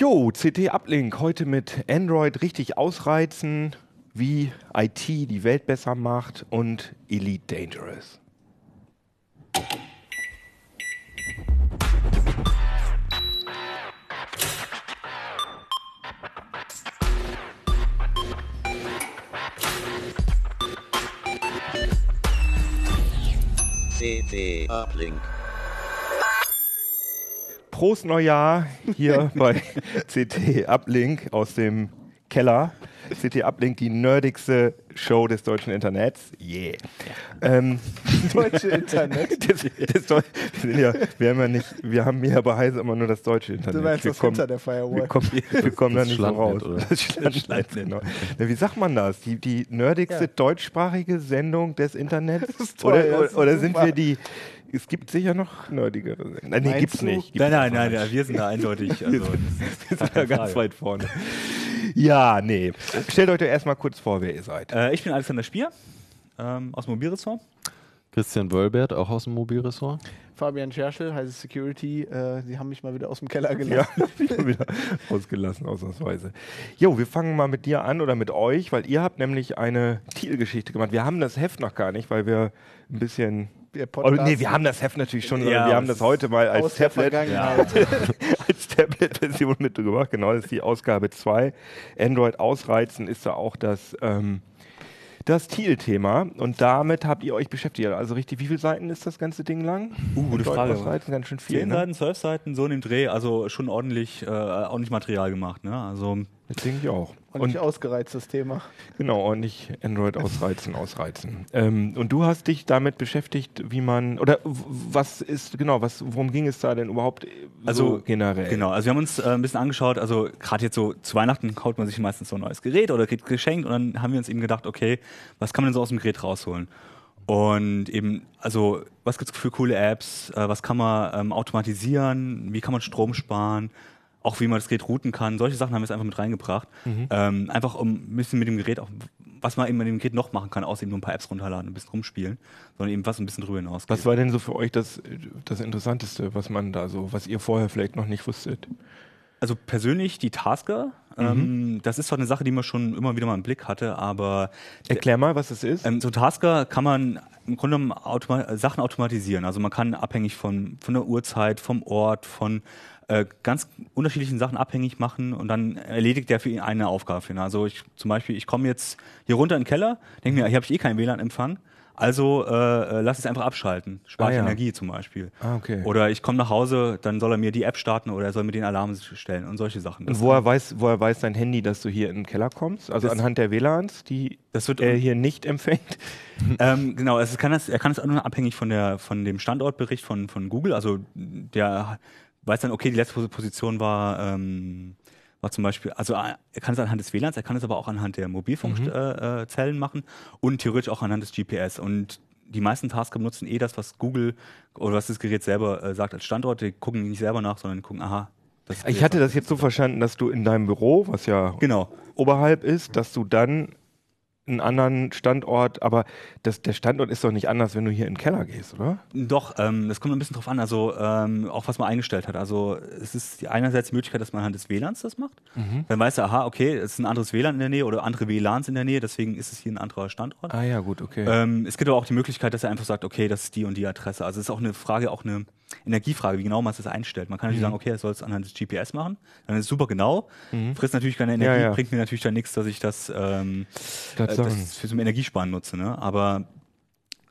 Jo, CT Uplink heute mit Android richtig ausreizen, wie IT die Welt besser macht und Elite Dangerous. CT Uplink. Prost Neujahr hier bei CT Uplink aus dem Keller. CT Uplink, die nerdigste Show des deutschen Internets. Yeah. Ähm, Deutsche Internet. das, das Deu wir, ja, wir haben ja nicht, wir haben hier bei Heise immer nur das deutsche Internet. Du meinst wir das kommen, hinter der wir Firewall. kommen, wir kommen da nicht so raus. Das Schlandnet, genau. Wie sagt man das? Die, die nerdigste Ja. deutschsprachige Sendung des Internets? Das ist toll, oder das oder, sind super. wir die. Es gibt sicher noch nerdigere Sendungen. Nein, nee, gibt's nicht. Gibt's Nein, nein, nein, nein, wir sind da eindeutig. Also, Wir sind da ganz weit vorne. Ja, nee. Stellt euch doch erstmal kurz vor, wer ihr seid. äh, ich bin Alexander Spier ähm, aus dem Mobilressort. Christian Wölbert, auch aus dem Mobilressort. Fabian Scherschel, heiße Security. Äh, sie haben mich mal wieder aus dem Keller Ja, gelassen. schon wieder ausgelassen, ausnahmsweise. Jo, wir fangen mal mit dir an oder mit euch, weil ihr habt nämlich eine Titelgeschichte gemacht. Wir haben das Heft noch gar nicht, weil wir ein bisschen. Wir Oh, nee, wir haben das Heft natürlich schon, sondern Ja, wir haben das heute mal als Tablet, Vergangenheit. als Tablet-Version mitgebracht. Genau, das ist die Ausgabe 2. Android ausreizen ist da auch das, ähm, das Thiel-Thema. Und damit habt ihr euch beschäftigt. Also richtig, wie viele Seiten ist das ganze Ding lang? Uh, gute Frage. Ausreizen, ganz schön viel. Zehn Ne? Seiten, zwölf Seiten, so in dem Dreh, also schon ordentlich, äh, ordentlich Material gemacht. Ne? Also Das denke ich auch. Und nicht ausgereizt, das Thema. Genau, und nicht Android ausreizen, ausreizen. Ähm, und du hast dich damit beschäftigt, wie man, oder was ist, genau, was, worum ging es da denn überhaupt äh, Also, so generell? Genau, also wir haben uns äh, ein bisschen angeschaut, also gerade jetzt so zu Weihnachten kauft man sich meistens so ein neues Gerät oder kriegt geschenkt und dann haben wir uns eben gedacht, okay, was kann man denn so aus dem Gerät rausholen? Und eben, also was gibt es für coole Apps, äh, was kann man ähm, automatisieren, wie kann man Strom sparen, auch wie man das Gerät routen kann, solche Sachen haben wir jetzt einfach mit reingebracht. Ähm, einfach um ein bisschen mit dem Gerät auch, was man eben mit dem Gerät noch machen kann, außer eben nur ein paar Apps runterladen und ein bisschen rumspielen, sondern eben was ein bisschen drüber hinausgeht. Was war denn so für euch das, das Interessanteste, was man da so, was ihr vorher vielleicht noch nicht wusstet? Also persönlich die Tasker, ähm, das ist zwar eine Sache, die man schon immer wieder mal im Blick hatte, aber Erklär mal, was es ist. ähm, so Tasker kann man im Grunde genommen automa Sachen automatisieren. Also man kann abhängig von, von der Uhrzeit, vom Ort, von äh, ganz unterschiedlichen Sachen abhängig machen und dann erledigt der für ihn eine Aufgabe. Für ihn. Also ich zum Beispiel, ich komme jetzt hier runter in den Keller, denke mir, hier habe ich eh keinen WLAN-Empfang. Also äh, äh, lass es einfach abschalten. Spare Ah, ja. Energie zum Beispiel. Ah, okay. Oder ich komme nach Hause, dann soll er mir die App starten oder er soll mir den Alarm stellen und solche Sachen. und woher weiß, woher weiß dein Handy, dass du hier in den Keller kommst? Also Das- anhand der WLANs, die Das wird er hier nicht empfängt? ähm, genau, es kann das, er kann es nur abhängig von, der, von dem Standortbericht von, von Google. Also der weiß dann, okay, die letzte Pos- Position war, ähm, war zum Beispiel, also äh, er kann es anhand des WLANs, er kann es aber auch anhand der Mobilfunkzellen äh, Zellen machen und theoretisch auch anhand des GPS. Und die meisten Tasker benutzen eh das, was Google oder was das Gerät selber äh, sagt als Standort. Die gucken nicht selber nach, sondern gucken, aha. Das Ich hatte das jetzt so verstanden, dass du in deinem Büro, was ja Genau. oberhalb ist, dass du dann einen anderen Standort, aber das, der Standort ist doch nicht anders, wenn du hier in den Keller gehst, oder? Doch, ähm, das kommt ein bisschen drauf an, also ähm, auch was man eingestellt hat. Also es ist einerseits die Möglichkeit, dass man anhand des WLANs das macht. Dann weiß er, aha, okay, es ist ein anderes WLAN in der Nähe oder andere WLANs in der Nähe, deswegen ist es hier ein anderer Standort. Ah ja, gut, okay. Ähm, es gibt aber auch die Möglichkeit, dass er einfach sagt, okay, das ist die und die Adresse. Also es ist auch eine Frage, auch eine Energiefrage, wie genau man das einstellt. Man kann Mhm. natürlich sagen, okay, er soll es anhand des GPS machen, dann ist es super genau, frisst natürlich keine Energie, Mhm. Ja, ja. bringt mir natürlich dann nichts, dass ich das, ähm, Das äh, das für zum Energiesparen nutze. Ne? Aber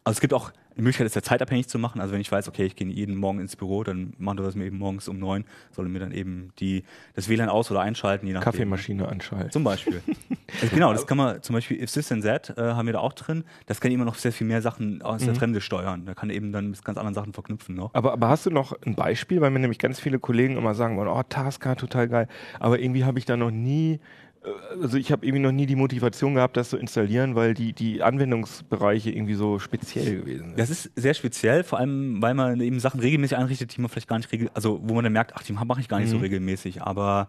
also es gibt auch die Möglichkeit, es ja zeitabhängig zu machen. Also wenn ich weiß, okay, ich gehe jeden Morgen ins Büro, dann machen wir das mir eben morgens um neun, soll er mir dann eben die, das WLAN aus- oder einschalten, je nachdem. Kaffeemaschine anschalten. Zum Beispiel. also genau, das kann man zum Beispiel If This and That äh, haben wir da auch drin. Das kann immer noch sehr viel mehr Sachen aus Mhm. der Fremde steuern. Da kann eben dann mit ganz anderen Sachen verknüpfen noch. Aber, aber hast du noch ein Beispiel, weil mir nämlich ganz viele Kollegen immer sagen wollen, oh, Tasker, total geil. Aber irgendwie habe ich da noch nie, also ich habe irgendwie noch nie die Motivation gehabt, das zu installieren, weil die, die Anwendungsbereiche irgendwie so speziell gewesen sind. Das ist sehr speziell, vor allem, weil man eben Sachen regelmäßig einrichtet, die man vielleicht gar nicht regel, also wo man dann merkt, ach, die mache ich gar nicht so regelmäßig. Aber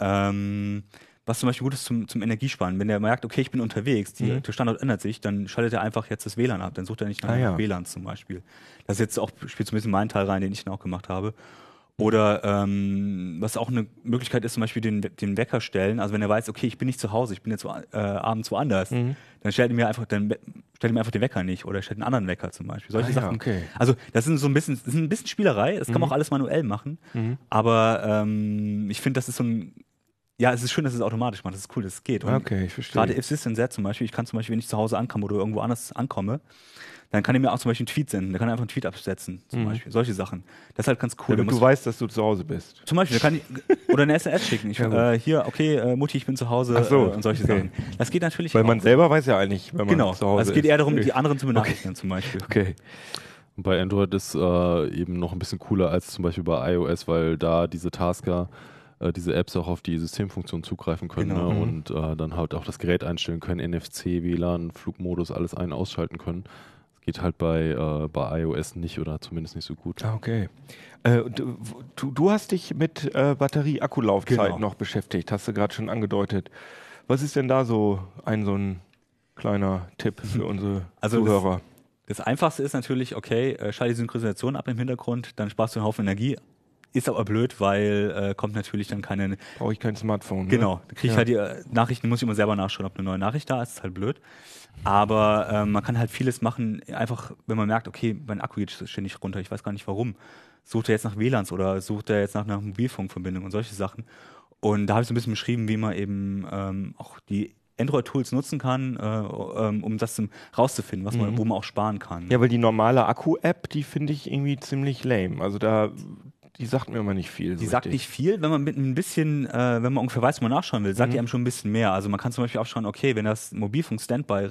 ähm, was zum Beispiel gut ist zum, zum Energiesparen, wenn der merkt, okay, ich bin unterwegs, die, der Standort ändert sich, dann schaltet er einfach jetzt das WLAN ab. Dann sucht er nicht nach Ah, ja. WLANs zum Beispiel. Das ist jetzt auch, spielt so ein bisschen meinen Teil rein, den ich dann auch gemacht habe. Oder ähm, was auch eine Möglichkeit ist, zum Beispiel den, den Wecker stellen. Also wenn er weiß, okay, ich bin nicht zu Hause, ich bin jetzt wo- äh, abends woanders, Mhm. dann stellt er mir einfach, dann stellt mir einfach den Wecker nicht oder stellt einen anderen Wecker zum Beispiel. Solche Ah ja, Sachen. okay. Also das sind so ein bisschen, das ist ein bisschen Spielerei. Das kann man auch alles manuell machen. Aber ähm, ich finde, das ist so ein, ja, es ist schön, dass es automatisch macht. Das ist cool, dass es geht. Und Okay, ich verstehe. Gerade if and that zum Beispiel, ich kann zum Beispiel, wenn ich zu Hause ankomme oder irgendwo anders ankomme, dann kann er mir auch zum Beispiel einen Tweet senden. Der kann einfach einen Tweet absetzen, zum Beispiel. Solche Sachen. Das ist halt ganz cool. Da Damit du weißt, dass du zu Hause bist. zum Beispiel, der kann ich, oder eine SMS schicken. Ich, Ja, äh, hier, okay, äh, Mutti, ich bin zu Hause Ach so, äh, und solche okay. Sachen. Das geht natürlich Weil auch. man selber weiß ja eigentlich, wenn man genau. zu Hause Also es geht ist. eher darum, die anderen zu benachrichtigen zum Beispiel. Okay. Und bei Android ist äh, eben noch ein bisschen cooler als zum Beispiel bei iOS, weil da diese Tasker, äh, diese Apps auch auf die Systemfunktion zugreifen können Genau. ne? Mhm. und äh, dann halt auch das Gerät einstellen können, NFC, WLAN, Flugmodus, alles ein- und ausschalten können. Das geht halt bei, äh, bei iOS nicht oder zumindest nicht so gut. Ah, okay. Äh, du, du, du hast dich mit äh, Batterie-Akkulaufzeit Genau. noch beschäftigt, hast du gerade schon angedeutet. Was ist denn da so ein so ein kleiner Tipp für unsere Also das- Zuhörer? Das Einfachste ist natürlich, okay, äh, schalte die Synchronisation ab im Hintergrund, dann sparst du einen Haufen Energie. Ist aber blöd, weil äh, kommt natürlich dann keine. Brauche ich kein Smartphone. Ne? Genau, da kriege ich Ja. halt die äh, Nachrichten, muss ich immer selber nachschauen, ob eine neue Nachricht da ist, ist halt blöd. Aber ähm, man kann halt vieles machen, einfach, wenn man merkt, okay, mein Akku geht ständig runter, ich weiß gar nicht warum. Sucht er jetzt nach WLANs oder sucht er jetzt nach einer Mobilfunkverbindung und solche Sachen. Und da habe ich so ein bisschen beschrieben, wie man eben ähm, auch die Android-Tools nutzen kann, äh, ähm, um das rauszufinden, was man, wo man auch sparen kann. Ja, weil die normale Akku-App, die finde ich irgendwie ziemlich lame. Also da, die sagt mir immer nicht viel. Die so sagt richtig. nicht viel, wenn man mit ein bisschen, äh, wenn man ungefähr weiß, wo man nachschauen will, Mhm. sagt die einem schon ein bisschen mehr. Also man kann zum Beispiel auch schauen, okay, wenn das Mobilfunk-Standby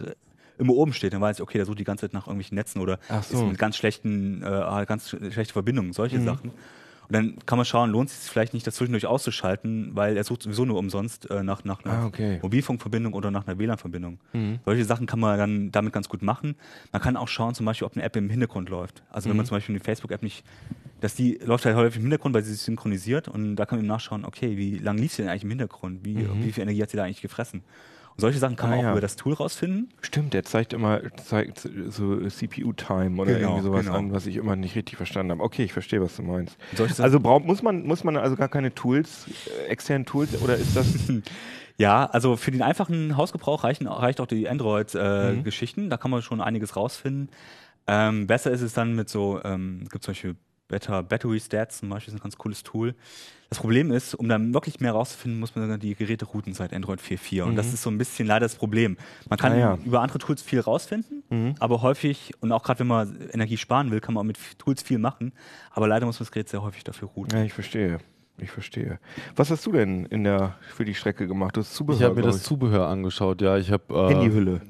immer oben steht, dann weiß ich, okay, der sucht die ganze Zeit nach irgendwelchen Netzen oder so. Mhm. ist mit ganz schlechten, äh, ganz sch- schlechte Verbindungen, solche Sachen. Und dann kann man schauen, lohnt es sich vielleicht nicht, das zwischendurch auszuschalten, weil er sucht sowieso nur umsonst äh, nach, nach einer Ah, okay. Mobilfunkverbindung oder nach einer WLAN-Verbindung. Mhm. Solche Sachen kann man dann damit ganz gut machen. Man kann auch schauen, zum Beispiel, ob eine App im Hintergrund läuft. Also wenn man Mhm. zum Beispiel eine Facebook-App nicht, dass die läuft halt häufig im Hintergrund, weil sie sich synchronisiert und da kann man eben nachschauen, okay, wie lange lief sie denn eigentlich im Hintergrund? Wie, wie viel Energie hat sie da eigentlich gefressen? Solche Sachen kann Mhm. Ah, man auch ja. über das Tool rausfinden. Stimmt, der zeigt immer zeigt so CPU-Time oder Genau, irgendwie sowas genau. an, was ich immer nicht richtig verstanden habe. Okay, ich verstehe, was du meinst. Also braucht, muss man muss man also gar keine Tools, äh, externen Tools oder ist das Ja, also für den einfachen Hausgebrauch reichen, reicht auch die Mhm. Android-Geschichten. da kann man schon einiges rausfinden. Ähm, besser ist es dann mit so, ähm, es gibt zum Beispiel Better Battery Stats zum Beispiel, ist ein ganz cooles Tool. Das Problem ist, um dann wirklich mehr rauszufinden, muss man dann die Geräte routen seit Android 4.4. Und das ist so ein bisschen leider das Problem. Man kann Mhm. Ah, ja. Mhm. über andere Tools viel rausfinden, aber häufig, und auch gerade wenn man Energie sparen will, kann man auch mit Tools viel machen. Aber leider muss man das Gerät sehr häufig dafür routen. Ja, ich verstehe. Ich verstehe. Was hast du denn in der für die Strecke gemacht? Du hast Zubehör. Ich habe mir das Zubehör angeschaut, ja. Ich habe äh, Handyhülle.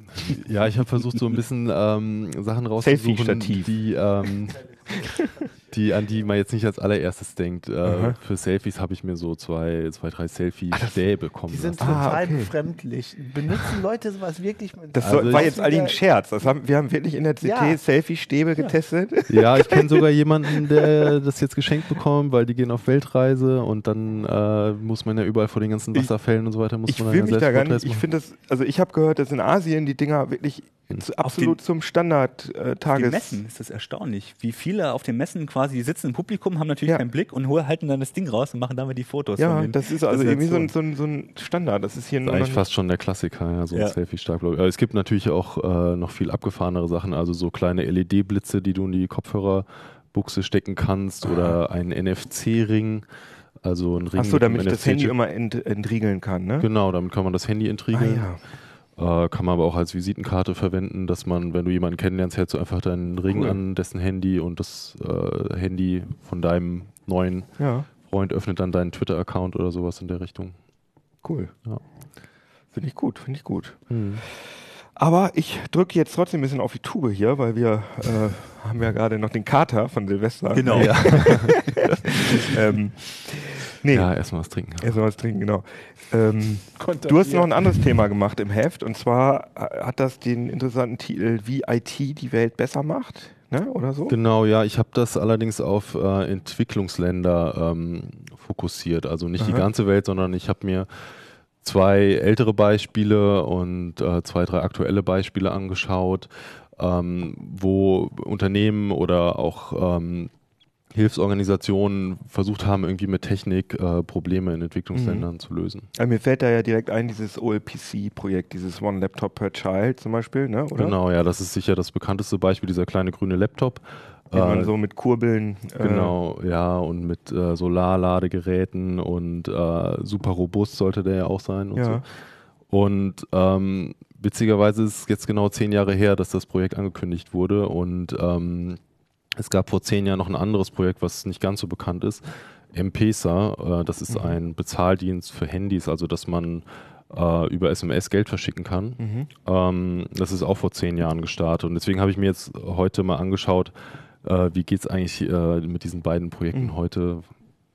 Ja, ich habe versucht, so ein bisschen ähm, Sachen rauszusuchen, die, ähm, die, an die man jetzt nicht als allererstes denkt. Äh, für Selfies habe ich mir so zwei, zwei drei Selfie-Stäbe kommen Die sind lassen. Ah, total okay. befremdlich. Benutzen Leute sowas wirklich? mit- Das Also war ich- jetzt eigentlich ein Scherz. Das haben, wir haben wirklich in der CT Ja. Selfie-Stäbe getestet. Ja, ich kenne sogar jemanden, der das jetzt geschenkt bekommt, weil die gehen auf Weltreise und dann äh, muss man ja überall vor den ganzen Ich- Wasserfällen und so weiter, muss Ich man will mich da gar nicht. Ich finde das, also ich habe gehört, dass in Asien die Dinger wirklich zu, absolut zum Standard äh, Auf den Tages. Messen ist das erstaunlich, wie viele auf den Messen quasi die sitzen im Publikum, haben natürlich Ja. keinen Blick und halten dann das Ding raus und machen damit die Fotos. Ja, das ist also irgendwie so ein, so, ein, so ein Standard. Das ist hier Das ist eigentlich fast schon der Klassiker, ja, so ein Ja. Aber es gibt natürlich auch äh, noch viel abgefahrenere Sachen, also so kleine LED-Blitze, die du in die Kopfhörerbuchse stecken kannst oder einen NFC-Ring, also ein Ring Ach so, mit einem damit ich das Handy immer ent, entriegeln kann, ne? Genau, damit kann man das Handy Ah, entriegeln. ja. Äh, kann man aber auch als Visitenkarte verwenden, dass man, wenn du jemanden kennenlernst, hältst du einfach deinen Ring Cool. an dessen Handy und das äh, Handy von deinem neuen ja, Freund öffnet dann deinen Twitter-Account oder sowas in der Richtung. cool. Ja. Finde ich gut, finde ich gut. Aber ich drücke jetzt trotzdem ein bisschen auf die Tube hier, weil wir äh, haben ja gerade noch den Kater von Silvester. Genau. Ja. ähm, nee, Ja, erstmal was trinken. erstmal was trinken, genau. Ähm, du hast noch ein anderes Thema gemacht im Heft und zwar äh, hat das den interessanten Titel Wie IT die Welt besser macht, ne? oder so? Genau, ja, ich habe das allerdings auf äh, Entwicklungsländer ähm, fokussiert. Also nicht die Aha. ganze Welt, sondern ich habe mir zwei ältere Beispiele und äh, zwei, drei aktuelle Beispiele angeschaut, ähm, wo Unternehmen oder auch ähm, Hilfsorganisationen versucht haben, irgendwie mit Technik äh, Probleme in Entwicklungsländern Mhm. zu lösen. Aber mir fällt da ja direkt ein, dieses OLPC-Projekt, dieses One Laptop per Child zum Beispiel, ne? oder? Genau, ja, das ist sicher das bekannteste Beispiel, dieser kleine grüne Laptop. Den man Äh, so mit Kurbeln. äh, Genau, ja, und mit äh, Solarladegeräten und äh, super robust sollte der ja auch sein und Ja. so. Und ähm, witzigerweise ist es jetzt genau zehn Jahre her, dass das Projekt angekündigt wurde und ähm, es gab vor zehn Jahren noch ein anderes Projekt, was nicht ganz so bekannt ist. M-Pesa, äh, das ist Mhm. ein Bezahldienst für Handys, also dass man äh, über SMS Geld verschicken kann. Mhm. Ähm, das ist auch vor zehn Jahren gestartet und deswegen habe ich mir jetzt heute mal angeschaut, äh, wie geht es eigentlich äh, mit diesen beiden Projekten Mhm. heute,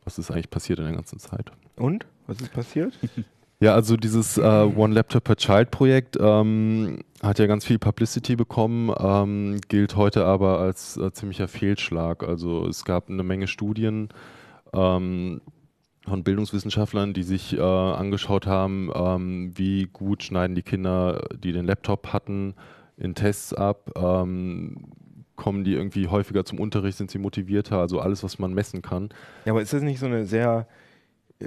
was ist eigentlich passiert in der ganzen Zeit. Und? Was ist passiert? Ja, also dieses äh, One Laptop per Child Projekt ähm, hat ja ganz viel Publicity bekommen, ähm, gilt heute aber als äh, ziemlicher Fehlschlag. Also es gab eine Menge Studien ähm, von Bildungswissenschaftlern, die sich äh, angeschaut haben, ähm, wie gut schneiden die Kinder, die den Laptop hatten, in Tests ab. Ähm, kommen die irgendwie häufiger zum Unterricht, sind sie motivierter, also alles, was man messen kann. Ja, aber ist das nicht so eine sehr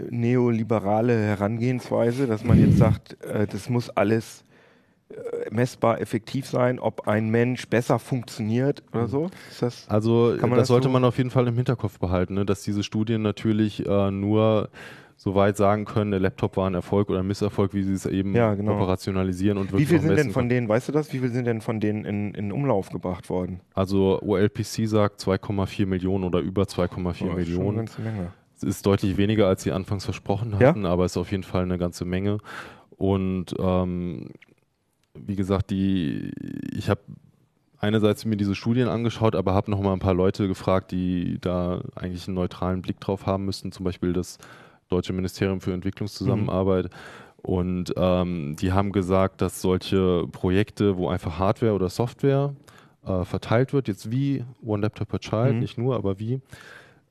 neoliberale Herangehensweise, dass man jetzt sagt, äh, das muss alles äh, messbar effektiv sein, ob ein Mensch besser funktioniert oder so? Ist das? Also das das sollte so- man auf jeden Fall im Hinterkopf behalten, ne? dass diese Studien natürlich äh, nur so weit sagen können, der Laptop war ein Erfolg oder ein Misserfolg, wie sie es eben Ja, genau. operationalisieren und Wie viel sind denn von denen, weißt du das, wie viel sind denn von denen in, in Umlauf gebracht worden? Also OLPC sagt 2,4 Millionen oder über 2,4 Oh, ist schon eine Millionen. ganze Menge. Es ist deutlich weniger, als sie anfangs versprochen Ja? hatten, aber es ist auf jeden Fall eine ganze Menge. Und ähm, wie gesagt, die, ich habe einerseits mir diese Studien angeschaut, aber habe noch mal ein paar Leute gefragt, die da eigentlich einen neutralen Blick drauf haben müssten, zum Beispiel das Deutsche Ministerium für Entwicklungszusammenarbeit. Und ähm, die haben gesagt, dass solche Projekte, wo einfach Hardware oder Software äh, verteilt wird, jetzt wie One Laptop per Child, Mhm. nicht nur, aber wie,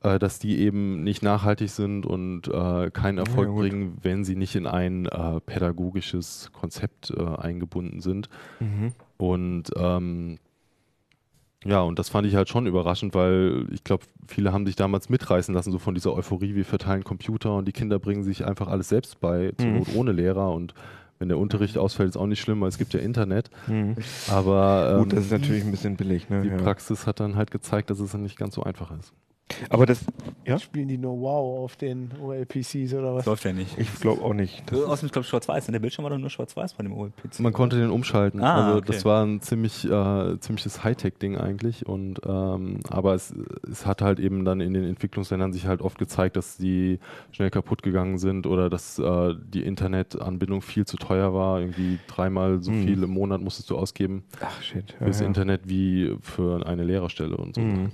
äh, dass die eben nicht nachhaltig sind und äh, keinen Erfolg gut. bringen, wenn sie nicht in ein äh, pädagogisches Konzept äh, eingebunden sind. Mhm. Und ähm, ja, und das fand ich halt schon überraschend, weil ich glaube, viele haben sich damals mitreißen lassen, so von dieser Euphorie, wir verteilen Computer und die Kinder bringen sich einfach alles selbst bei, zur Mhm. Not ohne Lehrer und wenn der Unterricht ausfällt, ist auch nicht schlimm, weil es gibt ja Internet. Mhm. Aber Gut, ähm, das ist natürlich ein bisschen billig. Ne? die Ja. Praxis hat dann halt gezeigt, dass es nicht ganz so einfach ist. Aber das, Ja? Spielen die nur WoW auf den OLPCs oder was? Das läuft ja nicht. ich glaube auch nicht. Das, Außerdem, ich glaube, schwarz-weiß. Der Bildschirm war doch nur schwarz-weiß bei dem OLPC. Man konnte den umschalten. Ah, also okay. das war ein ziemlich äh, ziemliches Hightech-Ding eigentlich. Und ähm, aber es, es hat halt eben dann in den Entwicklungsländern sich halt oft gezeigt, dass die schnell kaputt gegangen sind oder dass äh, die Internetanbindung viel zu teuer war. Irgendwie dreimal so Mhm. viel im Monat musstest du ausgeben ach shit. Ja, fürs ja. Internet wie für eine Lehrerstelle und so. Mhm.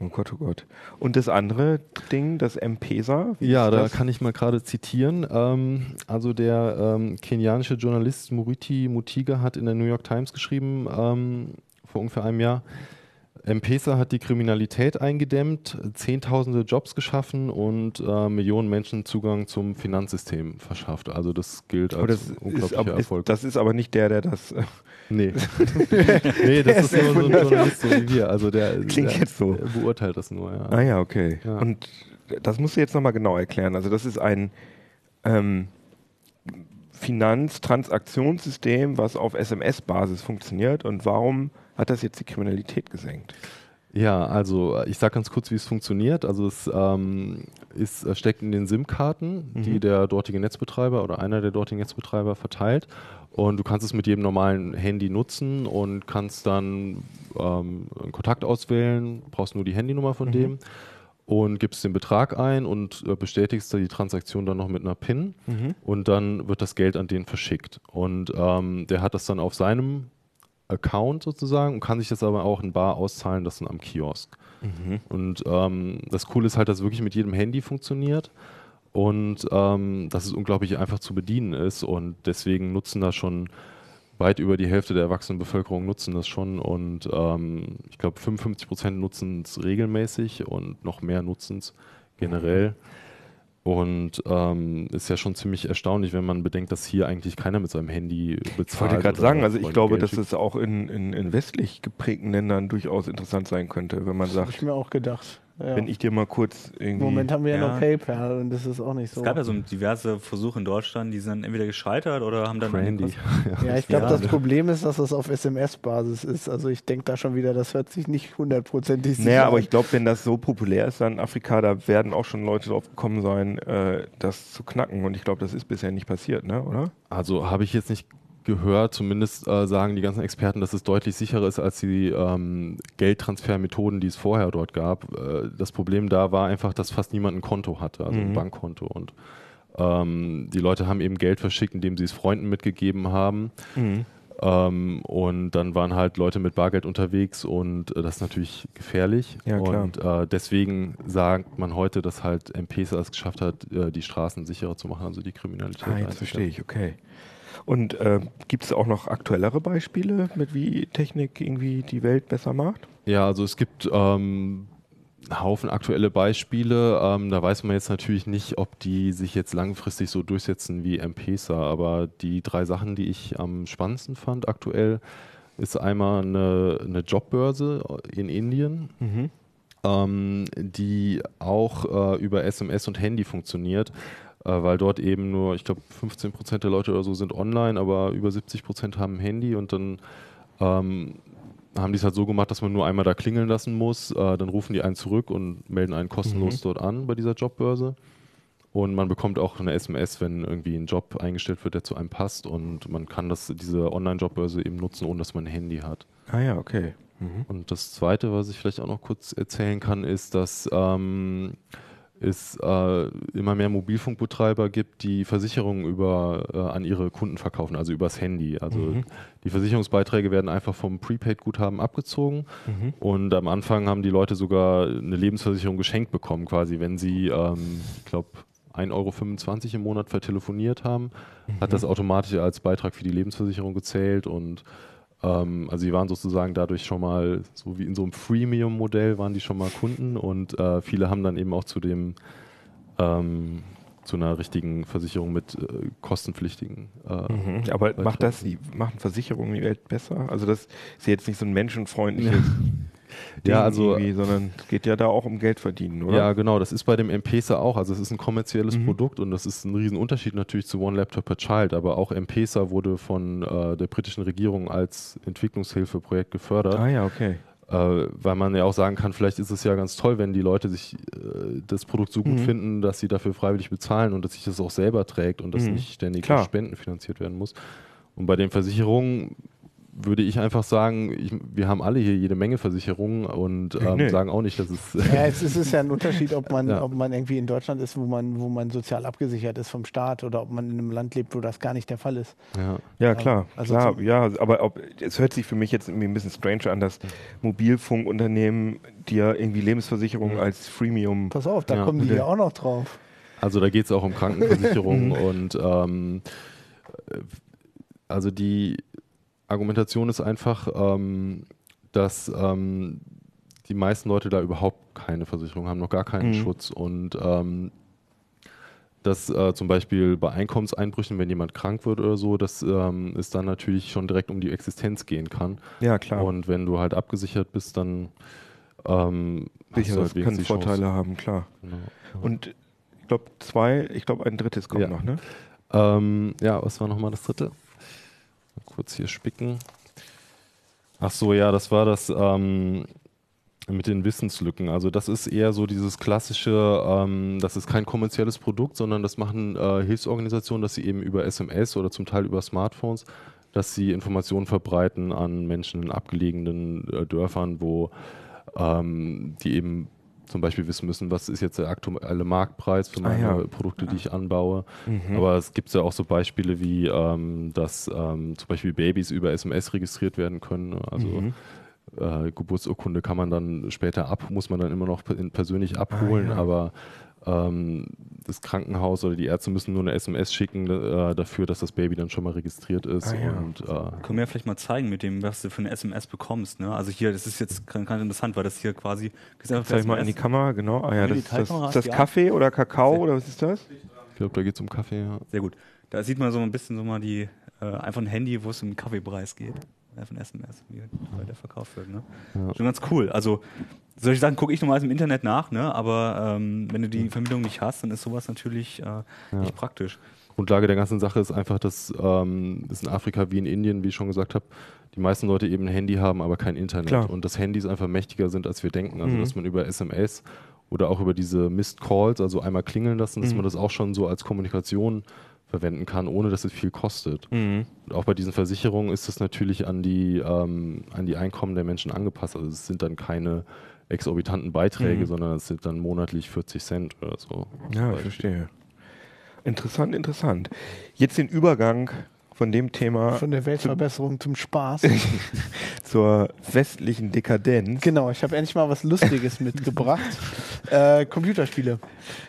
Oh Gott, oh Gott. Und das andere Ding, das M-Pesa? Ja, da das? kann ich mal gerade zitieren. Ähm, also der ähm, kenianische Journalist Muriti Mutiga hat in der New York Times geschrieben, ähm, vor ungefähr einem Jahr, M-Pesa hat die Kriminalität eingedämmt, Zehntausende Jobs geschaffen und äh, Millionen Menschen Zugang zum Finanzsystem verschafft. Also das gilt als das unglaublicher ist, Erfolg. das ist aber nicht der, der das. äh, nee. nee, das ist nur so ein Journalist, so wie wir. Also der, Klingt der, jetzt so. der beurteilt das nur, ja. Ah ja, okay. Ja. Und das musst du jetzt nochmal genau erklären. Also das ist ein ähm, Finanztransaktionssystem, was auf SMS-Basis funktioniert. Und warum hat das jetzt die Kriminalität gesenkt? Ja, also ich sage ganz kurz, wie es funktioniert. Also es ähm, ist, äh, steckt in den SIM-Karten, Mhm. die der dortige Netzbetreiber oder einer der dortigen Netzbetreiber verteilt. Und du kannst es mit jedem normalen Handy nutzen und kannst dann ähm, einen Kontakt auswählen, brauchst nur die Handynummer von Mhm. dem und gibst den Betrag ein und äh, bestätigst die Transaktion dann noch mit einer PIN und dann wird das Geld an den verschickt. Und ähm, der hat das dann auf seinem Account sozusagen und kann sich das aber auch in Bar auszahlen lassen am Kiosk. Und ähm, das Coole ist halt, dass es wirklich mit jedem Handy funktioniert und ähm, dass es unglaublich einfach zu bedienen ist und deswegen nutzen das schon weit über die Hälfte der erwachsenen Bevölkerung nutzen das schon und ähm, ich glaube 55 Prozent nutzen es regelmäßig und noch mehr nutzen es generell. Und ähm, ist ja schon ziemlich erstaunlich, wenn man bedenkt, dass hier eigentlich keiner mit seinem Handy bezahlt. Ich wollte gerade sagen, also ich glaube, dass es auch in, in, in westlich geprägten Ländern durchaus interessant sein könnte, wenn man Das habe sagt, ich mir auch gedacht. Ja. Wenn ich dir mal kurz Im irgendwie. Moment haben wir ja, Ja. noch PayPal und das ist auch nicht so. Es gab ja so diverse Versuche in Deutschland, die sind dann entweder gescheitert oder haben dann Brandy. Ja, ich glaube, Ja. das Problem ist, dass das auf SMS-Basis ist. Also ich denke da schon wieder, das hört sich nicht hundertprozentig sicher Naja, an. aber ich glaube, wenn das so populär ist dann in Afrika, da werden auch schon Leute drauf gekommen sein, äh, das zu knacken. Und ich glaube, das ist bisher nicht passiert, ne? oder? Also habe ich jetzt nicht gehört, zumindest äh, sagen die ganzen Experten, dass es deutlich sicherer ist als die ähm, Geldtransfermethoden, die es vorher dort gab. Äh, das Problem da war einfach, dass fast niemand ein Konto hatte, also ein Mhm. Bankkonto. Und ähm, die Leute haben eben Geld verschickt, indem sie es Freunden mitgegeben haben. Ähm, und dann waren halt Leute mit Bargeld unterwegs und äh, das ist natürlich gefährlich. Ja. Und äh, deswegen sagt man heute, dass halt M-Pesa es geschafft hat, äh, die Straßen sicherer zu machen, also die Kriminalität. Ah, jetzt verstehe ich, okay. Und äh, gibt es auch noch aktuellere Beispiele, mit wie Technik irgendwie die Welt besser macht? Ja, also es gibt ähm, einen Haufen aktuelle Beispiele. Ähm, da weiß man jetzt natürlich nicht, ob die sich jetzt langfristig so durchsetzen wie M-Pesa. Aber die drei Sachen, die ich am spannendsten fand aktuell, ist einmal eine, eine Jobbörse in Indien, ähm, die auch äh, über SMS und Handy funktioniert. Äh, weil dort eben nur, ich glaube, 15 Prozent der Leute oder so sind online, aber über 70 Prozent haben ein Handy und dann ähm, haben die es halt so gemacht, dass man nur einmal da klingeln lassen muss. Äh, dann rufen die einen zurück und melden einen kostenlos dort an bei dieser Jobbörse. Und man bekommt auch eine SMS, wenn irgendwie ein Job eingestellt wird, der zu einem passt. Und man kann das, diese Online-Jobbörse eben nutzen, ohne dass man ein Handy hat. Ah ja, okay. Und das Zweite, was ich vielleicht auch noch kurz erzählen kann, ist, dass ähm, es äh, immer mehr Mobilfunkbetreiber gibt, die Versicherungen über, äh, an ihre Kunden verkaufen, also übers Handy. Also die Versicherungsbeiträge werden einfach vom Prepaid-Guthaben abgezogen. Und am Anfang haben die Leute sogar eine Lebensversicherung geschenkt bekommen, quasi, wenn sie, ähm, ich glaube, 1,25 Euro im Monat vertelefoniert haben, hat das automatisch als Beitrag für die Lebensversicherung gezählt und ähm, also sie waren sozusagen dadurch schon mal, so wie in so einem Freemium-Modell waren die schon mal Kunden und äh, viele haben dann eben auch zu dem ähm, zu einer richtigen Versicherung mit äh, kostenpflichtigen. Äh, Mhm. Aber macht das, die, machen Versicherungen die Welt besser? Also das ist jetzt nicht so ein menschenfreundliches Ding Ja, also- irgendwie, sondern es geht ja da auch um Geld verdienen, oder? Ja, genau, das ist bei dem M-Pesa auch. Also es ist ein kommerzielles Mhm. Produkt und das ist ein Riesenunterschied natürlich zu One Laptop per Child, aber auch M-Pesa wurde von äh, der britischen Regierung als Entwicklungshilfeprojekt gefördert. Ah ja, okay. Äh, weil man ja auch sagen kann, vielleicht ist es ja ganz toll, wenn die Leute sich äh, das Produkt so gut Mhm. finden, dass sie dafür freiwillig bezahlen und dass sich das auch selber trägt und dass Mhm. nicht ständig Klar. durch Spenden finanziert werden muss. Und bei den Versicherungen würde ich einfach sagen, ich, wir haben alle hier jede Menge Versicherungen und ähm, Nee. sagen auch nicht, dass es Ja, es ist, ja ein Unterschied, ob man, Ja. ob man irgendwie in Deutschland ist, wo man, wo man sozial abgesichert ist vom Staat oder ob man in einem Land lebt, wo das gar nicht der Fall ist. ja. Ja, klar, also klar, ja, aber ob, es hört sich für mich jetzt irgendwie ein bisschen strange an, dass Mobilfunkunternehmen dir irgendwie Lebensversicherungen Mhm. als Freemium. Pass auf, da Ja. kommen die hier auch noch drauf. Also da geht es auch um Krankenversicherung und ähm, äh, also die Argumentation ist einfach, ähm, dass ähm, die meisten Leute da überhaupt keine Versicherung haben, noch gar keinen Mhm. Schutz und ähm, dass äh, zum Beispiel bei Einkommenseinbrüchen, wenn jemand krank wird oder so, dass ähm, es dann natürlich schon direkt um die Existenz gehen kann. Ja, klar. Und wenn du halt abgesichert bist, dann ähm, hast Sicher, du das halt kann Vorteile Chance. haben, klar. Genau. Und ich glaube, zwei, ich glaube, ein drittes kommt Ja. noch, ne? Ähm, ja, was war nochmal das dritte? Kurz hier spicken. Ach so, ja, das war das ähm, mit den Wissenslücken. Also das ist eher so dieses klassische, ähm, das ist kein kommerzielles Produkt, sondern das machen äh, Hilfsorganisationen, dass sie eben über SMS oder zum Teil über Smartphones, dass sie Informationen verbreiten an Menschen in abgelegenen äh, Dörfern, wo ähm, die eben zum Beispiel wissen müssen, was ist jetzt der aktuelle Marktpreis für Ah, meine ja. Produkte, die ich anbaue. Mhm. Aber es gibt ja auch so Beispiele wie, ähm, dass ähm, zum Beispiel Babys über SMS registriert werden können. Also Mhm. äh, Geburtsurkunde kann man dann später ab, muss man dann immer noch per- persönlich abholen, Ah, ja. aber das Krankenhaus oder die Ärzte müssen nur eine SMS schicken äh, dafür, dass das Baby dann schon mal registriert ist. Ah, ja. Und äh, Können wir ja vielleicht mal zeigen mit dem, was du für eine SMS bekommst. Ne? Also hier, das ist jetzt ganz interessant, weil das hier quasi. Zeig ich mal in die Kamera, genau. Ah ja, das, das, das ja. Kaffee oder Kakao oder was ist das? ich glaube, da geht es um Kaffee. Ja. Sehr gut. Da sieht man so ein bisschen so mal die, äh, einfach ein Handy, wo es um den Kaffeepreis geht. Von SMS, wie der verkauft wird. Ne? Schon ganz cool. Also solche Sachen gucke ich normalerweise im Internet nach, ne? aber ähm, wenn du die Verbindung nicht hast, dann ist sowas natürlich äh, nicht praktisch. Grundlage der ganzen Sache ist einfach, dass ähm, es in Afrika wie in Indien, wie ich schon gesagt habe, die meisten Leute eben ein Handy haben, aber kein Internet. Klar. Und dass Handys einfach mächtiger sind, als wir denken. Also Mhm. dass man über SMS oder auch über diese Missed Calls, also einmal klingeln lassen, dass Mhm. man das auch schon so als Kommunikation verwenden kann, ohne dass es viel kostet. Mhm. Und auch bei diesen Versicherungen ist es natürlich an die, ähm, an die Einkommen der Menschen angepasst. Also es sind dann keine exorbitanten Beiträge, Mhm. sondern es sind dann monatlich 40 Cent oder so. Ja, ich verstehe. Interessant, interessant. Jetzt den Übergang von dem Thema Von der Weltverbesserung zum Spaß. zur westlichen Dekadenz. genau, ich habe endlich mal was Lustiges mitgebracht. Äh, Computerspiele.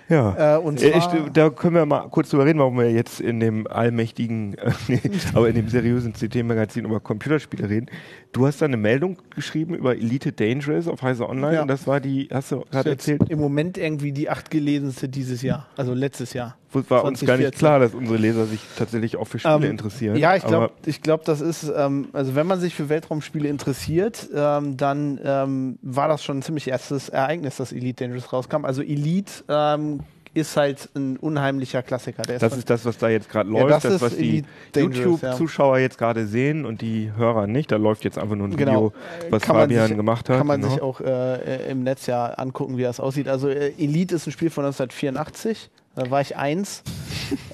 Ja. Äh, und Äh, ich, da können wir mal kurz drüber reden, warum wir jetzt in dem allmächtigen, äh, aber in dem seriösen CT-Magazin über Computerspiele reden. Du hast da eine Meldung geschrieben über Elite Dangerous auf Heise Online Ja. und das war die, hast du gerade erzählt, im Moment irgendwie die acht gelesenste dieses Jahr, also letztes Jahr. wo- war uns gar nicht 2014. klar, dass unsere Leser sich tatsächlich auch für Spiele Ähm, interessieren. Ja, ich glaube, ich glaub, das ist, ähm, also wenn man sich für Weltraumspiele interessiert, ähm, dann ähm, war das schon ein ziemlich erstes Ereignis, dass Elite Dangerous rauskam. Also Elite ähm, ist halt ein unheimlicher Klassiker. Der Das von- ist das, was da jetzt gerade Ja, läuft, das das, ist was die YouTube-Zuschauer jetzt gerade sehen und die Hörer nicht. Da läuft jetzt einfach nur ein Genau. Video, was Kann Fabian sich- gemacht hat. Kann man genau. sich auch äh, im Netz ja angucken, wie das aussieht. Also äh, Elite ist ein Spiel von 1984. Da war ich eins.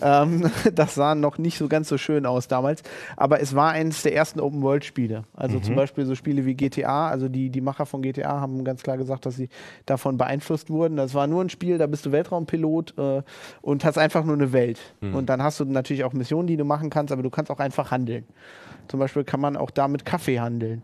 ähm, das sah noch nicht so ganz so schön aus damals. Aber es war eines der ersten Open-World-Spiele. Also Mhm. zum Beispiel so Spiele wie GTA. Also die, die Macher von GTA haben ganz klar gesagt, dass sie davon beeinflusst wurden. Das war nur ein Spiel, da bist du Weltraumpilot äh, und hast einfach nur eine Welt. Mhm. Und dann hast du natürlich auch Missionen, die du machen kannst, aber du kannst auch einfach handeln. Zum Beispiel kann man auch damit Kaffee handeln.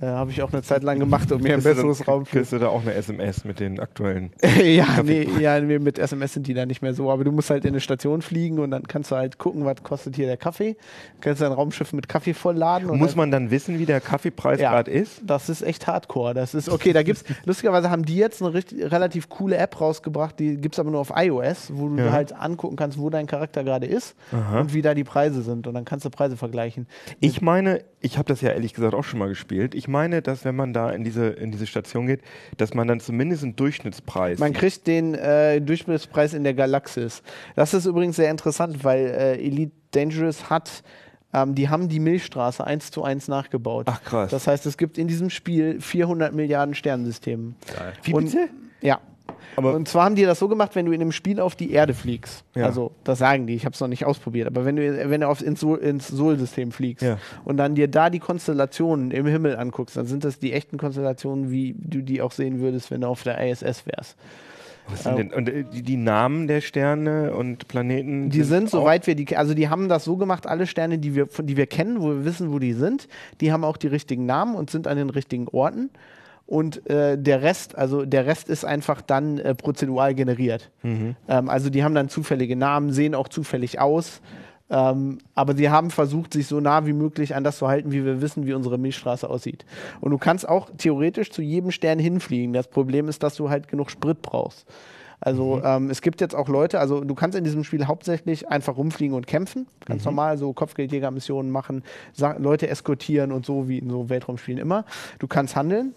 Äh, Habe ich auch eine Zeit lang gemacht, um mir ein du besseres dann- Raum Kriegst du da auch eine SMS mit den aktuellen. ja, nee, ja, mit SMS sind die da nicht mehr so. Aber du musst halt in eine Station fliegen und dann kannst du halt gucken, was kostet hier der Kaffee. Kannst dein Raumschiff mit Kaffee vollladen. Und Muss dann- man dann wissen, wie der Kaffeepreis Ja. gerade ist? Das ist echt hardcore. Das ist, okay, da gibt's, lustigerweise haben die jetzt eine richtig, relativ coole App rausgebracht, die gibt's aber nur auf iOS, wo du Ja. halt angucken kannst, wo dein Charakter gerade ist Aha. und wie da die Preise sind. Und dann kannst du Preise vergleichen. Ich meine, ich habe das ja ehrlich gesagt auch schon mal gespielt. Ich meine, dass wenn man da in diese, in diese Station geht, dass man dann zumindest einen Durchschnittspreis. Man kriegt den äh, Durchschnittspreis in der Galaxis. Das ist übrigens sehr interessant, weil äh, Elite Dangerous hat, ähm, die haben die Milchstraße eins zu eins nachgebaut. Ach, krass. Das heißt, es gibt in diesem Spiel 400 Milliarden Sternensysteme. Wie Und- bitte? Ja. Aber- und zwar haben die das so gemacht, wenn du in dem Spiel auf die Erde fliegst. Ja. Also, das sagen die, ich habe es noch nicht ausprobiert, aber wenn du, wenn du aufs, ins, Sol, ins Sol-System fliegst Ja. und dann dir da die Konstellationen im Himmel anguckst, dann sind das die echten Konstellationen, wie du die auch sehen würdest, wenn du auf der ISS wärst. Sind denn, und äh, die, die Namen der Sterne und Planeten? Die sind, auch- soweit wir die, also die haben das so gemacht, alle Sterne, die wir, die wir kennen, wo wir wissen, wo die sind, die haben auch die richtigen Namen und sind an den richtigen Orten. Und äh, der Rest, also der Rest ist einfach dann äh, prozedural generiert. Mhm. Ähm, also die haben dann zufällige Namen, sehen auch zufällig aus. Ähm, aber sie haben versucht, sich so nah wie möglich an das zu halten, wie wir wissen, wie unsere Milchstraße aussieht. Und du kannst auch theoretisch zu jedem Stern hinfliegen. Das Problem ist, dass du halt genug Sprit brauchst. Also ähm, es gibt jetzt auch Leute, also du kannst in diesem Spiel hauptsächlich einfach rumfliegen und kämpfen, ganz normal so Kopfgeldjägermissionen machen, Leute eskortieren und so wie in so Weltraumspielen immer. Du kannst handeln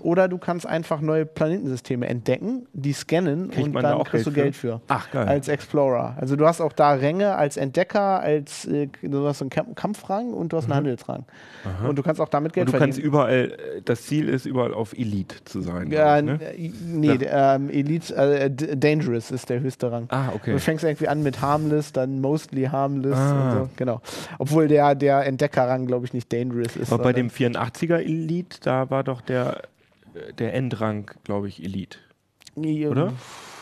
oder du kannst einfach neue Planetensysteme entdecken, die scannen Kriegt und dann auch kriegst du Geld Geld für? für. Ach, geil. Als Explorer. Also du hast auch da Ränge als Entdecker, als äh, du hast einen Kamp Kampfrang und du hast einen Handelsrang. Und du kannst auch damit Geld Und du kannst verdienen. überall, äh, das Ziel ist, überall auf Elite zu sein. Ja, glaub ich, ne? äh, nee, ähm, Elite, äh, Dangerous ist der höchste Rang. Ah, okay. Du fängst irgendwie an mit Harmless, dann Mostly Harmless Ah. so, genau. Obwohl der, der Entdeckerrang, glaube ich, nicht Dangerous ist. Aber bei dem sondern- 84er Elite, da war doch der, der Endrang, glaube ich, Elite. Nee, Oder?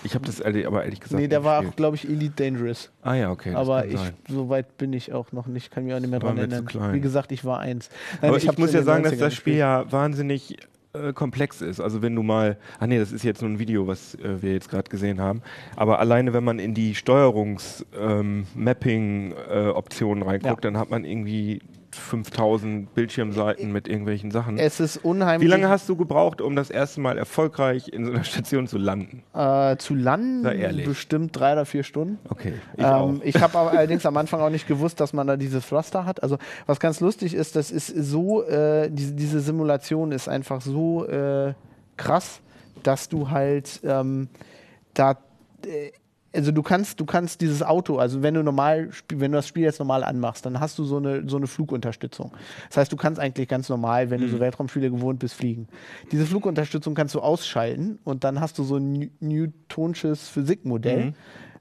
Ich habe das ehrlich- aber ehrlich gesagt Nee, der war auch, glaube ich, Elite Dangerous. Ah ja, okay. Aber ich, sein. so weit bin ich auch noch nicht, kann mich auch nicht mehr dran erinnern. Wie gesagt, ich war eins. Nein, Aber ich, hab's muss ja sagen, dass 90ern das Spiel ja wahnsinnig äh, komplex ist. Also wenn du mal, ah nee, das ist jetzt nur ein Video, was äh, wir jetzt gerade gesehen haben. Aber alleine, wenn man in die Steuerungs-Mapping-Optionen reinguckt, Ja. dann hat man irgendwie 5000 Bildschirmseiten mit irgendwelchen Sachen. Es ist unheimlich. Wie lange hast du gebraucht, um das erste Mal erfolgreich in so einer Station zu landen? äh, zu landen? Ehrlich. Bestimmt drei oder vier Stunden. Okay, ich. Ähm, ich habe aber allerdings am Anfang auch nicht gewusst, dass man da diese Thruster hat. Also was ganz lustig ist, das ist so, äh, diese, diese Simulation ist einfach so äh, krass, dass du halt ähm, da äh, also du kannst, du kannst dieses Auto, also wenn du normal, wenn du das Spiel jetzt normal anmachst, dann hast du so eine, so eine Flugunterstützung. Das heißt, du kannst eigentlich ganz normal, wenn du so Weltraumspiele gewohnt bist, fliegen. Diese Flugunterstützung kannst du ausschalten und dann hast du so ein New- Newtonsches Physikmodell,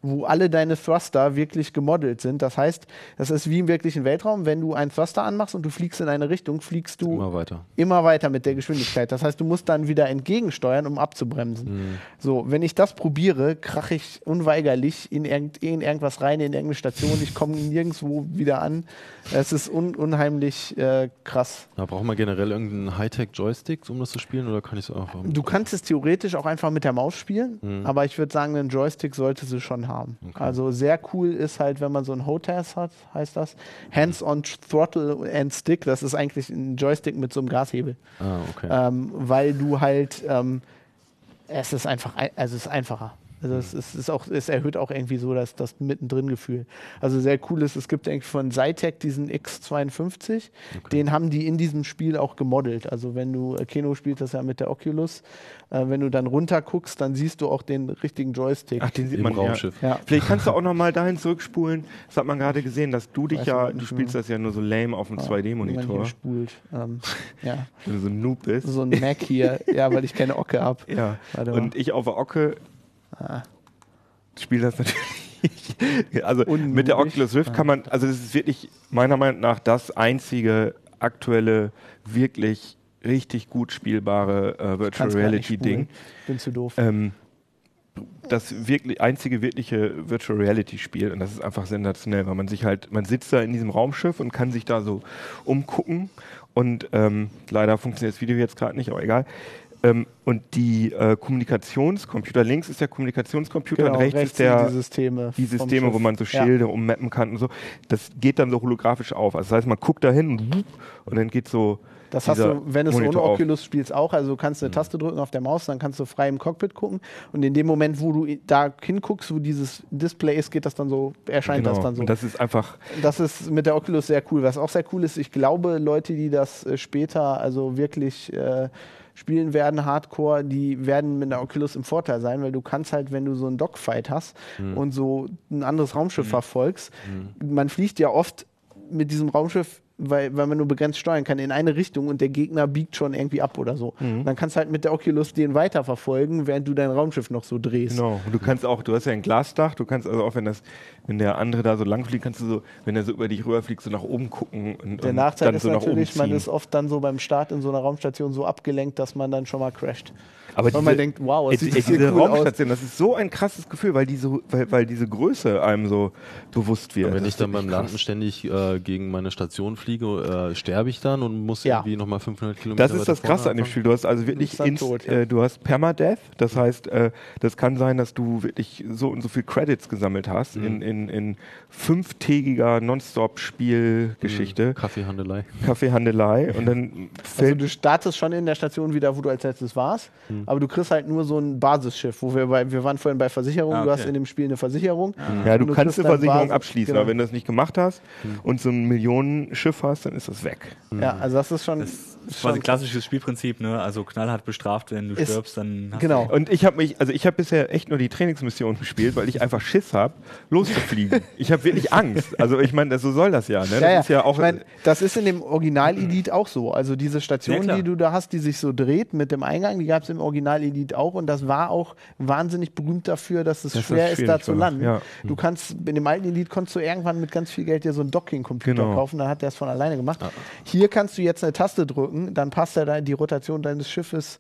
wo alle deine Thruster wirklich gemodelt sind. Das heißt, das ist wie im wirklichen Weltraum, wenn du einen Thruster anmachst und du fliegst in eine Richtung, fliegst du Immer weiter. immer weiter mit der Geschwindigkeit. Das heißt, du musst dann wieder entgegensteuern, um abzubremsen. So, wenn ich das probiere, krache ich unweigerlich in, irgend, in irgendwas rein, in irgendeine Station. Ich komme nirgendwo wieder an. Es ist un unheimlich äh, krass. Da braucht man generell irgendeinen Hightech-Joystick, um das zu spielen, oder kann ich es auch einfach Du kannst es theoretisch auch einfach mit der Maus spielen, aber ich würde sagen, einen Joystick solltest du schon haben. Also sehr cool ist halt, wenn man so ein HOTAS hat, heißt das. Hands-on Throttle and Stick, das ist eigentlich ein Joystick mit so einem Gashebel. Ah, okay. ähm, weil du halt, ähm, es ist einfach, ein- also es ist einfacher. Also es, es ist auch, es erhöht auch irgendwie so das, das mittendrin-Gefühl. Also sehr cool ist, es gibt eigentlich von Zytec diesen X52, den haben die in diesem Spiel auch gemodelt. Also wenn du, äh, Keno spielt das ja mit der Oculus, äh, wenn du dann runter guckst, dann siehst du auch den richtigen Joystick. Ach, den sieht Im man Raumschiff. Ja. Ja. Vielleicht kannst du auch noch mal dahin zurückspulen. Das hat man gerade gesehen, dass du dich Weiß ja, du spielst das ja nur so lame auf dem hier 2D-Monitor, spult. Ähm, ja, wenn du so ein Noob bist. so ein Mac hier, ja, weil ich keine Ocke habe. Ja. Und ich auf der Ocke Ah. spiele das natürlich. also mit der. Oculus Rift kann man, also das ist wirklich meiner Meinung nach das einzige aktuelle, wirklich richtig gut spielbare äh, Virtual Reality. Ding. Bin zu doof. Ähm, das wirklich einzige wirkliche Virtual Reality Spiel und das ist einfach sensationell, weil man sich halt, man sitzt da in diesem Raumschiff und kann sich da so umgucken und ähm, leider funktioniert das Video jetzt gerade nicht, aber egal. Ähm, und die äh, Kommunikationscomputer, links ist der Kommunikationscomputer Genau, und rechts, ist sind der die Systeme. die Systeme, wo man so Ja. Schilde ummappen kann und so. Das geht dann so holographisch auf. Also das heißt, man guckt da hin und, dann geht so. Das hast du, wenn du es ohne Monitor auf. Mhm. Oculus spielst, auch. Also du kannst eine Taste drücken auf der Maus, dann kannst du frei im Cockpit gucken. Und in dem Moment, wo du da hinguckst, wo dieses Display ist, geht das dann so, erscheint das Genau. dann so. Und das ist einfach, Das ist mit der Oculus sehr cool. Was auch sehr cool ist, ich glaube, Leute, die das äh, später also wirklich äh, spielen werden, Hardcore, die werden mit der Oculus im Vorteil sein, weil du kannst halt, wenn du so einen Dogfight hast und so ein anderes Raumschiff verfolgst, man fliegt ja oft mit diesem Raumschiff weil, weil man nur begrenzt steuern kann, in eine Richtung und der Gegner biegt schon irgendwie ab oder so. Dann kannst du halt mit der Oculus den weiterverfolgen, während du dein Raumschiff noch so drehst. genau. Und du kannst auch, du hast ja ein Glasdach, du kannst also auch, wenn das, wenn der andere da so lang fliegt, kannst du so, wenn er so über dich rüberfliegt, so nach oben gucken und, Der und Nachteil dann ist so natürlich, man ist oft dann so beim Start in so einer Raumstation so abgelenkt, dass man dann schon mal crasht. Aber Weil man denkt, wow, es sieht diese cool aus. Raumstation, das ist so ein krasses Gefühl, weil diese, weil, weil diese Größe einem so bewusst wird. Wenn Das ich dann beim krass. Landen ständig äh, gegen meine Station fliege, äh, sterbe ich dann und muss Ja. irgendwie nochmal 500 Kilometer Das ist das Krasse an dem? Spiel. Du hast also wirklich inst, tot, ja. äh, du hast Permadeath. Das heißt, äh, das kann sein, dass du wirklich so und so viel Credits gesammelt hast in, in, in fünftägiger Nonstop-Spielgeschichte, Kaffeehandelei. Kaffeehandelei und dann Also fällt du startest schon in der Station wieder, wo du als letztes warst, Hm. aber du kriegst halt nur so ein Basisschiff, wo wir bei, wir waren vorhin bei Versicherung, Ah, du okay. hast in dem Spiel eine Versicherung. ja, du Und kannst eine Versicherung Basis- abschließen, genau. aber wenn du das nicht gemacht hast und so ein Millionenschiff hast, dann ist das weg. Ja, also das ist schon, Das ist quasi schon klassisches Spielprinzip, ne? Also knallhart bestraft, wenn du Ist- stirbst, dann hast genau. Und ich habe mich, also ich habe bisher echt nur die Trainingsmission gespielt, weil ich einfach Schiss habe, loszufliegen. ich habe wirklich Angst. Also ich meine, das- so soll das ja. Ne? Das Ja, ja. ist ja auch. ich mein, das ist in dem Original Elite auch so. Also diese Station, Ja, die du da hast, die sich so dreht mit dem Eingang, die gab es im Original Elite auch und das war auch wahnsinnig berühmt dafür, dass es das schwer ist, da zu war, landen. ja. Du kannst, in dem alten Elite konntest du irgendwann mit ganz viel Geld dir so einen Docking-Computer Genau. kaufen, dann hat der es von alleine gemacht. Hier kannst du jetzt eine Taste drücken, dann passt ja da die Rotation deines Schiffes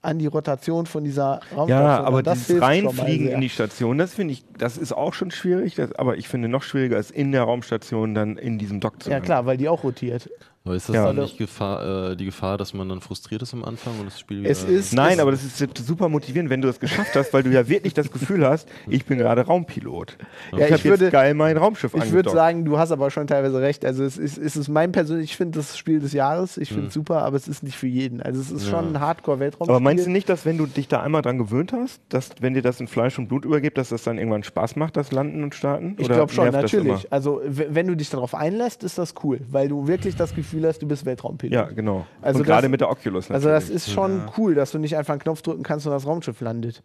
an die Rotation von dieser Raumstation. Ja, aber das Reinfliegen in die Station, das finde ich, das ist auch schon schwierig. Das, aber ich finde noch schwieriger ist in der Raumstation dann in diesem Dock zu Ja landen. klar, weil die auch rotiert. Aber ist das Ja. dann nicht Gefahr, äh, die Gefahr, dass man dann frustriert ist am Anfang und das Spiel wieder Es ist- Nein, aber das ist super motivierend, wenn du das geschafft hast, weil du ja wirklich das Gefühl hast, ich bin gerade Raumpilot. Ja, ich ich habe würde- jetzt geil mein Raumschiff Ich würde sagen, du hast aber schon teilweise recht. Also es ist, es ist mein persönlich, ich finde das Spiel des Jahres. Ich finde es super, aber es ist nicht für jeden. Also es ist schon ein Hardcore-Weltraum. Aber meinst du nicht, dass wenn du dich da einmal dran gewöhnt hast, dass wenn dir das in Fleisch und Blut übergibt, dass das dann irgendwann Spaß macht, das Landen und Starten? Ich glaube schon, natürlich. Also wenn du dich darauf einlässt, ist das cool, weil du wirklich das Gefühl hast, du bist Weltraumpilot. Ja, genau. Also und gerade mit der Oculus Also das natürlich. ist schon cool, dass du nicht einfach einen Knopf drücken kannst und das Raumschiff landet.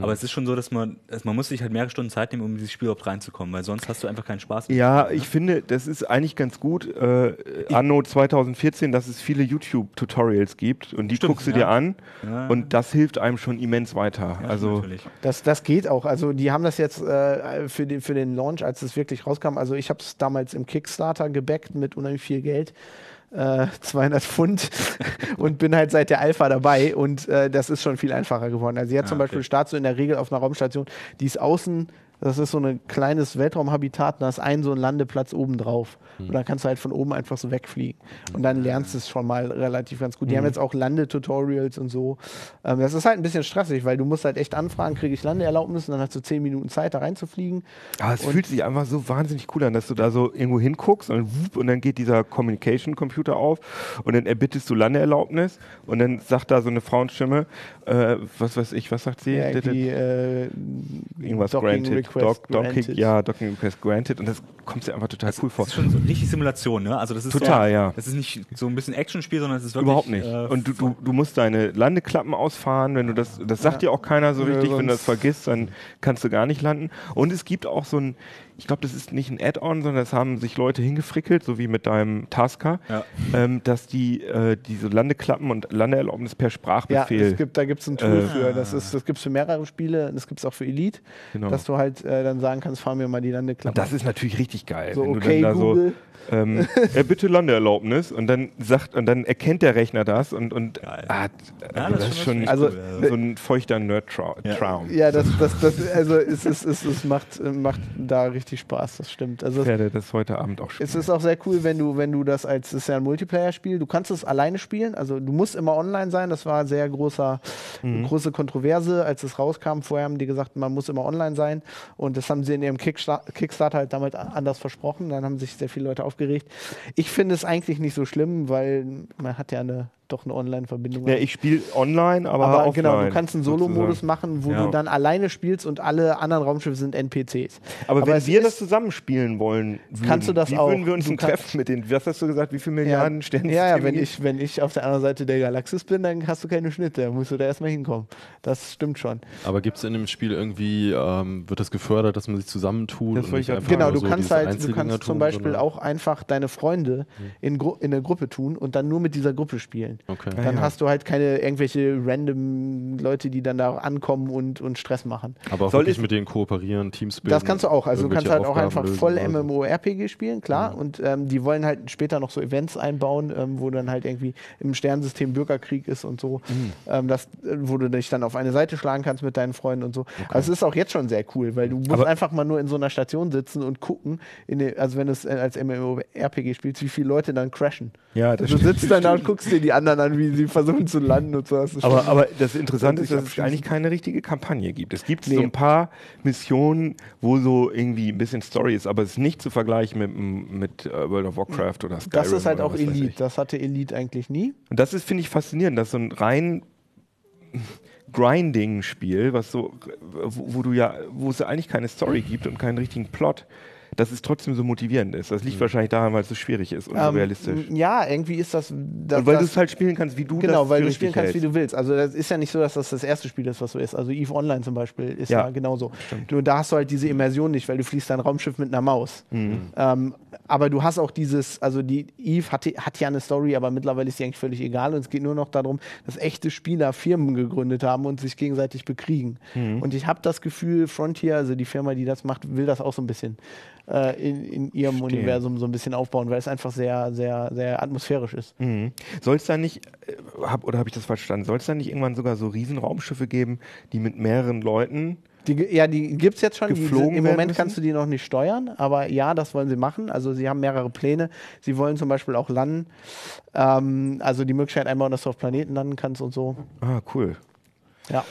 Aber es ist schon so, dass man, dass man muss sich halt mehrere Stunden Zeit nehmen, um in dieses Spiel überhaupt reinzukommen, weil sonst hast du einfach keinen Spaß mehr. Ja, ich finde, das ist eigentlich ganz gut, äh, anno 2014, dass es viele YouTube-Tutorials gibt und die Stimmt, guckst du ja. dir an Ja. und das hilft einem schon immens weiter. Ja, also natürlich. Das, das geht auch. Also die haben das jetzt äh, für, den, für den Launch, als es wirklich rauskam, also ich habe es damals im Kickstarter gebackt mit unheimlich viel Geld. Äh, 200 Pfund und bin halt seit der Alpha dabei und äh, das ist schon viel einfacher geworden. Also jetzt Ah, zum Beispiel okay. startest du in der Regel auf einer Raumstation, die ist außen, das ist so ein kleines Weltraumhabitat, da ist ein so ein Landeplatz oben drauf. Hm. Und da kannst du halt von oben einfach so wegfliegen. Und dann lernst du es schon mal relativ ganz gut. Die Hm. haben jetzt auch Landetutorials und so. Ähm, das ist halt ein bisschen stressig, weil du musst halt echt anfragen, kriege ich Landeerlaubnis und dann hast du 10 Minuten Zeit, da reinzufliegen. Aber es fühlt sich einfach so wahnsinnig cool an, dass du da so irgendwo hinguckst und, wupp, und dann geht dieser Communication-Computer auf und dann erbittest du Landeerlaubnis und dann sagt da so eine Frauenstimme, äh, was weiß ich, was sagt sie? Ja, irgendwie, äh, Irgendwas Docking granted. Doc, docking, granted. ja, Docking Request granted und das kommt dir einfach total cool vor. Das ist schon so richtig Simulation, ne? Also das ist Total, so, ja. Das ist nicht so ein bisschen Actionspiel, sondern es ist wirklich Überhaupt nicht. äh, und du, du, du musst deine Landeklappen ausfahren, wenn du das, das sagt dir auch keiner so richtig, wenn du das vergisst, dann kannst du gar nicht landen. Und es gibt auch so ein, ich glaube, das ist nicht ein Add-on, sondern das haben sich Leute hingefrickelt, so wie mit deinem Tasker, Ja. ähm, dass die äh, diese Landeklappen und Landeerlaubnis per Ja, Sprachbefehl. es gibt, da gibt es ein Tool Äh, für. Das, ist, das gibt es für mehrere Spiele, das gibt es auch für Elite, Genau. dass du halt äh, dann sagen kannst, fahr mir mal die Landeklappe. und das ist natürlich richtig geil. so, wenn okay, du dann da Google. so, ähm, äh, bitte Landeerlaubnis und dann sagt und dann erkennt der Rechner das und, und ah, Ja, das das ist schon Also, cool, ja. so ein feuchter Nerd-Traum. Ja. Ja, das, das, das, also es, es, es, es macht, macht da richtig Spaß, das stimmt. Also Ich werde das heute Abend auch spielen. Es ist auch sehr cool, wenn du, wenn du das als, es ist ja ein Multiplayer-Spiel, du kannst es alleine spielen, also du musst immer online sein, das war sehr großer, große Kontroverse, als es rauskam. Vorher haben die gesagt, man muss immer online sein und das haben sie in ihrem Kickstar Kickstarter halt damit anders versprochen, dann haben sich sehr viele Leute aufgeregt. Ich finde es eigentlich nicht so schlimm, weil man hat ja eine, doch eine Online-Verbindung. Ja, ich spiele online, aber, aber offline. genau, du kannst einen Solo-Modus machen, wo Ja. du dann alleine spielst und alle anderen Raumschiffe sind NPCs. Aber, aber wenn wir ist- das zusammenspielen wollen, würden, Kannst du das wie auch? würden wir uns Du treffen mit den, was hast du gesagt, wie viele Milliarden Sterne? Ja, ja, wenn ich, wenn ich auf der anderen Seite der Galaxis bin, dann hast du keine Schnitte. Dann musst du da erstmal hinkommen. Das stimmt schon. Aber gibt es in dem Spiel irgendwie, ähm, wird das gefördert, dass man sich zusammentut? Das und ich einfach Genau, du so kannst halt, du kannst zum Beispiel auch einfach deine Freunde in, Gru in eine Gruppe tun und dann nur mit dieser Gruppe spielen. Okay. Ja, Dann ja. hast du halt keine irgendwelche random Leute, die dann da ankommen und, und Stress machen. Aber auch Soll wirklich es- mit denen kooperieren, Teams bilden. Das kannst du auch. Also du kannst halt auch Aufgaben einfach lösen voll oder so. MMORPG spielen, klar. Und ähm, die wollen halt später noch so Events einbauen, ähm, wo dann halt irgendwie im Sternensystem Bürgerkrieg ist und so. Mhm. Ähm, das, äh, wo du dich dann auf eine Seite schlagen kannst mit deinen Freunden und so. Also es ist auch jetzt schon sehr cool, weil du musst Aber- einfach mal nur in so einer Station sitzen und gucken, in den, also wenn du es äh, als MMORPG spielst, wie viele Leute dann crashen. Ja, das Du sitzt dann da und guckst dir die anderen an, wie sie versuchen zu landen und so. Das Aber, aber das Interessante ist, dass es eigentlich keine richtige Kampagne gibt. Es gibt Nee. so ein paar Missionen, wo so irgendwie ein bisschen Story ist, aber es ist nicht zu vergleichen mit, mit äh, World of Warcraft oder Skyrim. das ist halt auch Elite. Das hatte Elite eigentlich nie. Und das ist, finde ich, faszinierend, dass so ein rein Grinding-Spiel, was so, wo, wo du ja, wo es eigentlich keine Story gibt und keinen richtigen Plot, dass es trotzdem so motivierend ist. Das liegt wahrscheinlich daran, weil es so schwierig ist und so Ähm, realistisch. Ja, irgendwie ist das. das und weil du es halt spielen kannst, wie du Genau, das weil du spielen kannst, wie hältst. du willst. Also das ist ja nicht so, dass das das erste Spiel ist, was so ist. Also Eve Online zum Beispiel ist ja, Ja, genauso. Nur da hast du halt diese Immersion nicht, weil du fliegst dein Raumschiff mit einer Maus. Mhm. Ähm, aber du hast auch dieses, also die Eve hat, hat ja eine Story, aber mittlerweile ist die eigentlich völlig egal und es geht nur noch darum, dass echte Spieler Firmen gegründet haben und sich gegenseitig bekriegen. Mhm. Und ich habe das Gefühl, Frontier, also die Firma, die das macht, will das auch so ein bisschen äh, in, in ihrem Verstehe. Universum so ein bisschen aufbauen, weil es einfach sehr, sehr, sehr atmosphärisch ist. Mhm. Soll es da nicht, äh, hab, oder habe ich das falsch verstanden, soll es da nicht irgendwann sogar so Riesenraumschiffe geben, die mit mehreren Leuten Die, ja, die gibt es jetzt schon. Die, Im Moment müssen? kannst du die noch nicht steuern, aber ja, das wollen sie machen. Also sie haben mehrere Pläne. Sie wollen zum Beispiel auch landen. Ähm, also die Möglichkeit einbauen, dass du auf Planeten landen kannst und so. Ah, cool. Ja,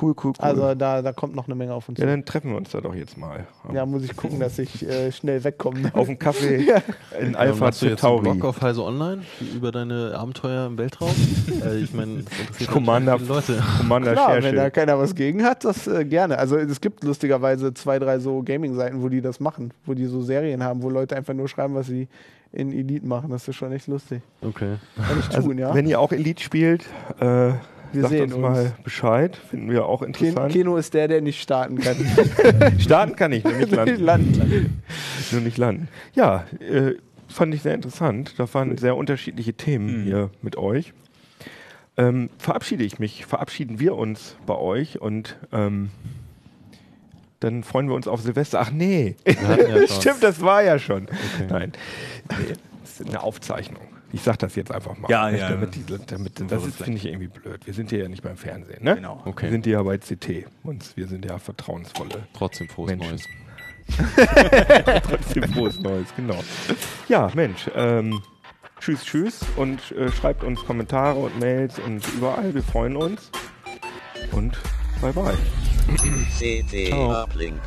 Cool, cool, cool. also da, da kommt noch eine Menge auf uns ja, zu. dann treffen wir uns da doch jetzt mal. Ja, muss ich gucken, dass ich äh, schnell wegkomme. Auf einen Kaffee in Ja, Alpha machst du jetzt einen Centauri. Blog auf Heise Online über deine Abenteuer im Weltraum? äh, ich meine, Commander, Leute. Commander Klar, wenn da keiner was gegen hat, das äh, gerne. Also es gibt lustigerweise zwei, drei so Gaming-Seiten, wo die das machen, wo die so Serien haben, wo Leute einfach nur schreiben, was sie in Elite machen. Das ist schon echt lustig. Okay. Kann ich Also, tun, ja. Wenn ihr auch Elite spielt, äh, Wir sagt sehen uns uns. mal Bescheid. Finden wir auch interessant. Keno ist der, der nicht starten kann. Starten kann ich, nur nicht landen. Landen. nur nicht landen. Ja, äh, fand ich sehr interessant. Da waren sehr unterschiedliche Themen Mhm. hier mit euch. Ähm, verabschiede ich mich, verabschieden wir uns bei euch und ähm, dann freuen wir uns auf Silvester. Ach nee, ja schon. stimmt, das war ja schon. Okay. Nein, nee, das ist eine Aufzeichnung. Ich sag das jetzt einfach mal. Ja, nicht, ja. Damit die, damit, das finde ich irgendwie blöd. Wir sind hier ja nicht beim Fernsehen, ne? Genau. Wir Okay. sind hier ja bei CT und wir sind ja vertrauensvolle Trotzdem frohes Menschen. Neues. Trotzdem frohes Neues, genau. Ja, Mensch, ähm, tschüss, tschüss und äh, schreibt uns Kommentare und Mails und überall. Wir freuen uns. Und bye bye. CT. Uplink.